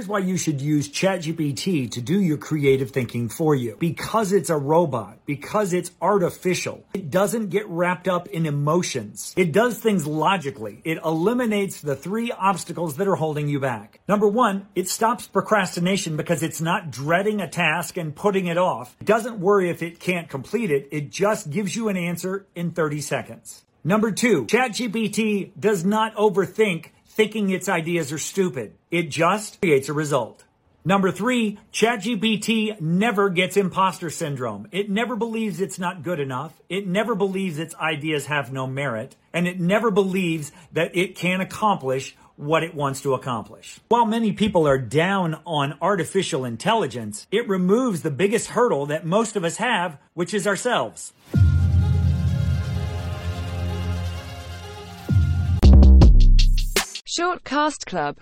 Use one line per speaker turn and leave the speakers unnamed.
Here's why you should use ChatGPT to do your creative thinking for you. Because it's a robot, because it's artificial, it doesn't get wrapped up in emotions. It does things logically. It eliminates the three obstacles that are holding you back. Number one, it stops procrastination because it's not dreading a task and putting it off. It doesn't worry if it can't complete it. It just gives you an answer in 30 seconds. Number two, ChatGPT does not overthink thinking its ideas are stupid. It just creates a result. Number three, ChatGPT never gets imposter syndrome. It never believes it's not good enough. It never believes its ideas have no merit. And it never believes that it can accomplish what it wants to accomplish. While many people are down on artificial intelligence, it removes the biggest hurdle that most of us have, which is ourselves.
Shortcast Club